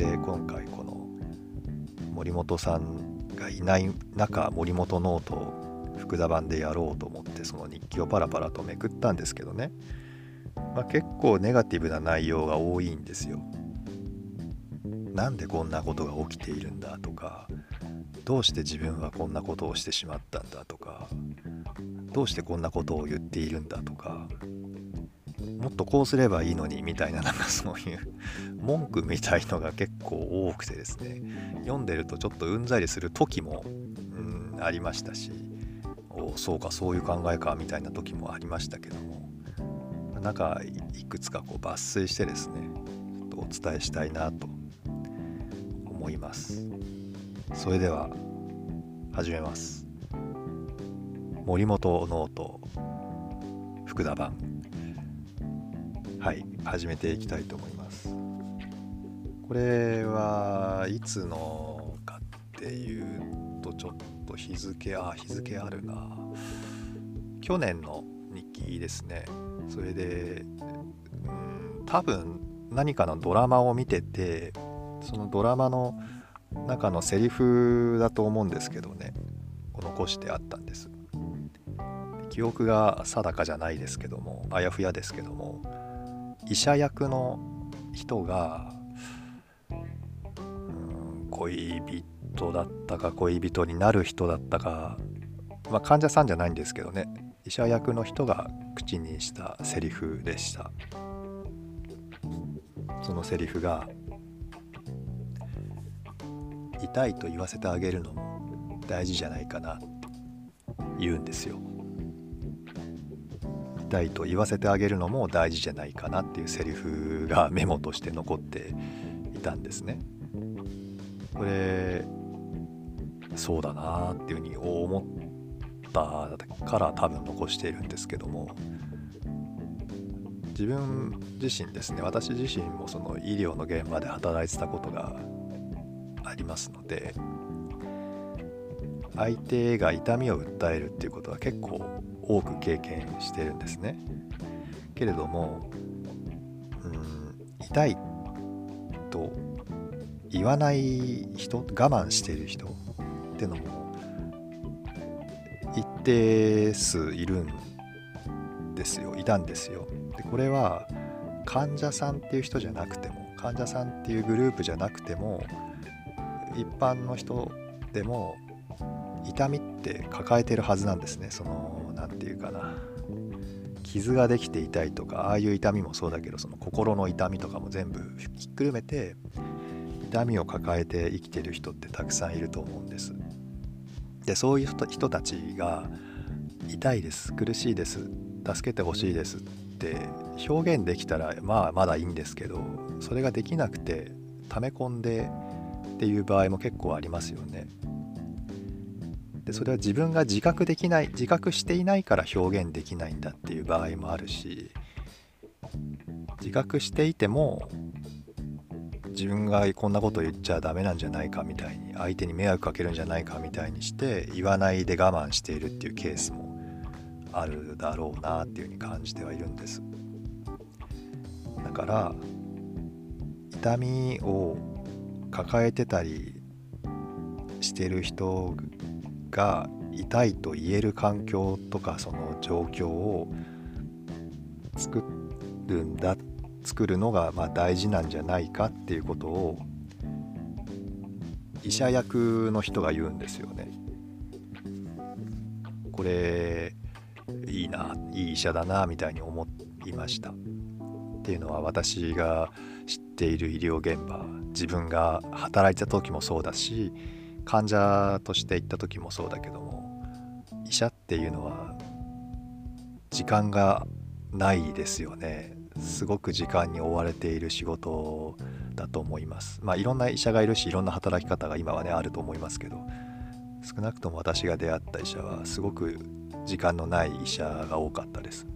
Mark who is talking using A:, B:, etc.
A: で今回この森本さんがいない中森本ノートを福田版でやろうと思ってその日記をパラパラとめくったんですけどね、まあ、結構ネガティブな内容が多いんですよ。なんでこんなことが起きているんだとかどうして自分はこんなことをしてしまったんだとかどうしてこんなことを言っているんだとかもっとこうすればいいのにみたいななんかそういう文句みたいのが結構多くてですね。読んでるとちょっとうんざりする時も、うん、ありましたし。おそうかそういう考えかみたいな時もありましたけども。なんかいくつかこう抜粋してですねちょっとお伝えしたいなと思います。それでは始めます。森本ノート福田版。はい始めていきたいと思います。これはいつのかっていうとちょっと日付あ日付あるな。去年の日記ですね。それでうん多分何かのドラマを見ててそのドラマの中のセリフだと思うんですけどね。残してあったんです。記憶が定かじゃないですけどもあやふやですけども医者役の人が、恋人だったか恋人になる人だったか、まあ、患者さんじゃないんですけどね。医者役の人が口にしたセリフでした。そのセリフが「痛いと言わせてあげるのも大事じゃないかな」言うんですよ。たいと言わせてあげるのも大事じゃないかなっていうセリフがメモとして残っていたんですね。これそうだなっていうふうに思ったから多分残しているんですけども自分自身ですね私自身もその医療の現場で働いてたことがありますので相手が痛みを訴えるっていうことは結構多く経験してるんですね。けれども、うん、痛いと言わない人我慢してる人ってのも一定数いるんですよ。いたんですよ。でこれは患者さんっていう人じゃなくても患者さんっていうグループじゃなくても一般の人でも痛みって抱えてるはずなんですね。その何て言うかな。傷ができて痛いとかああいう痛みもそうだけどその心の痛みとかも全部ひっくるめて痛みを抱えて生きてる人ってたくさんいると思うんです。でそういう人たちが痛いです苦しいです助けてほしいですって表現できたらまあまだいいんですけどそれができなくて溜め込んでっていう場合も結構ありますよね。でそれは自分が自覚できない自覚していないから表現できないんだっていう場合もあるし自覚していても自分がこんなこと言っちゃダメなんじゃないかみたいに相手に迷惑かけるんじゃないかみたいにして言わないで我慢しているっていうケースもあるだろうなっていうふうに感じてはいるんです。だから痛みを抱えてたりしてる人が痛いと言える環境とかその状況を作るんだっ作るのがまあ大事なんじゃないかっていうことを医者役の人が言うんですよね。これいいないい医者だなみたいに思いました。っていうのは私が知っている医療現場自分が働いた時もそうだし患者として行った時もそうだけども医者っていうのは時間がないですよねすごく時間に追われている仕事だと思いますまあいろんな医者がいるしいろんな働き方が今はねあると思いますけど少なくとも私が出会った医者はすごく時間のない医者が多かったです。